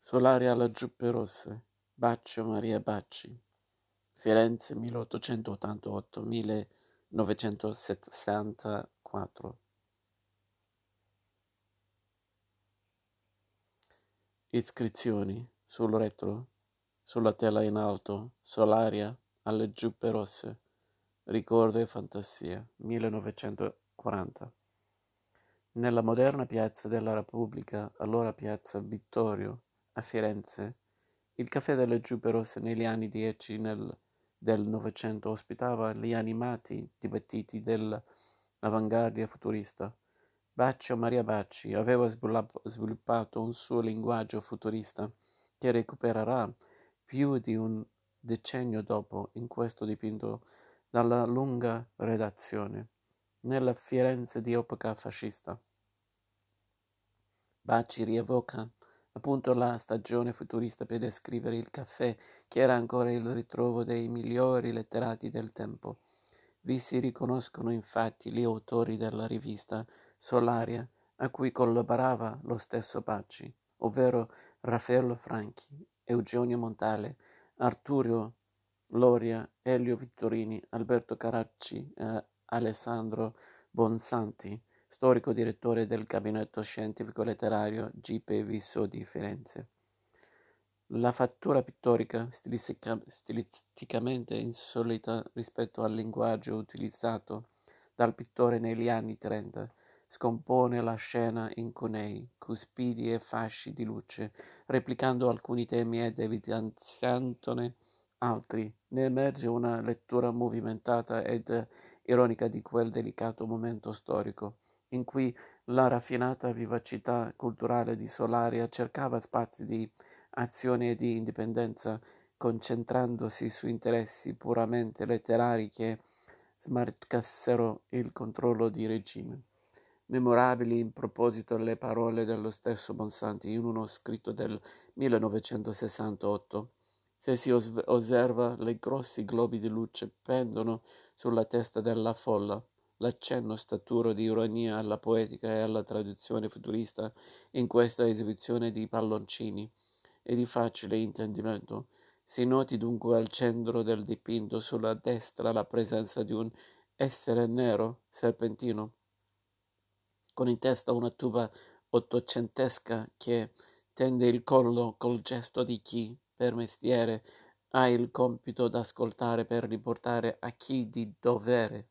Solari alla Giuppe Rosse, Baccio Maria Bacci, Firenze 1888-1964. Iscrizioni. Sul retro, sulla tela in alto, Solaria alle Giuppe Rosse, Ricordo e Fantasia. 1940. Nella moderna piazza della Repubblica, allora piazza Vittorio, a Firenze, il Caffè delle Giubbe Rosse negli anni dieci del Novecento ospitava gli animati dibattiti dell'avanguardia futurista. Baccio Maria Bacci aveva sviluppato un suo linguaggio futurista che recupererà più di un decennio dopo in questo dipinto dalla lunga redazione nella Firenze di epoca fascista. Bacci rievoca appunto la stagione futurista per descrivere il caffè, che era ancora il ritrovo dei migliori letterati del tempo. Vi si riconoscono infatti gli autori della rivista Solaria, a cui collaborava lo stesso Bacci, ovvero Raffaello Franchi, Eugenio Montale, Arturo Loria, Elio Vittorini, Alberto Caracci, eh, Alessandro Bonsanti, storico direttore del Gabinetto Scientifico Letterario G.P. Visso di Firenze. La fattura pittorica, stilistica, stilisticamente insolita rispetto al linguaggio utilizzato dal pittore negli anni Trenta, scompone la scena in conei, cuspidi e fasci di luce, replicando alcuni temi ed evidenziandone altri. Ne emerge una lettura movimentata ed ironica di quel delicato momento storico in cui la raffinata vivacità culturale di Solaria cercava spazi di azione e di indipendenza, concentrandosi su interessi puramente letterari che smarcassero il controllo di regime. Memorabili in proposito le parole dello stesso Bonsanti in uno scritto del 1968. Se si osserva, le grossi globi di luce pendono sulla testa della folla l'accenno staturo di ironia alla poetica e alla tradizione futurista in questa esibizione di palloncini è di facile intendimento. Si noti dunque al centro del dipinto sulla destra la presenza di un essere nero serpentino, con in testa una tuba ottocentesca che tende il collo col gesto di chi, per mestiere, ha il compito d'ascoltare per riportare a chi di dovere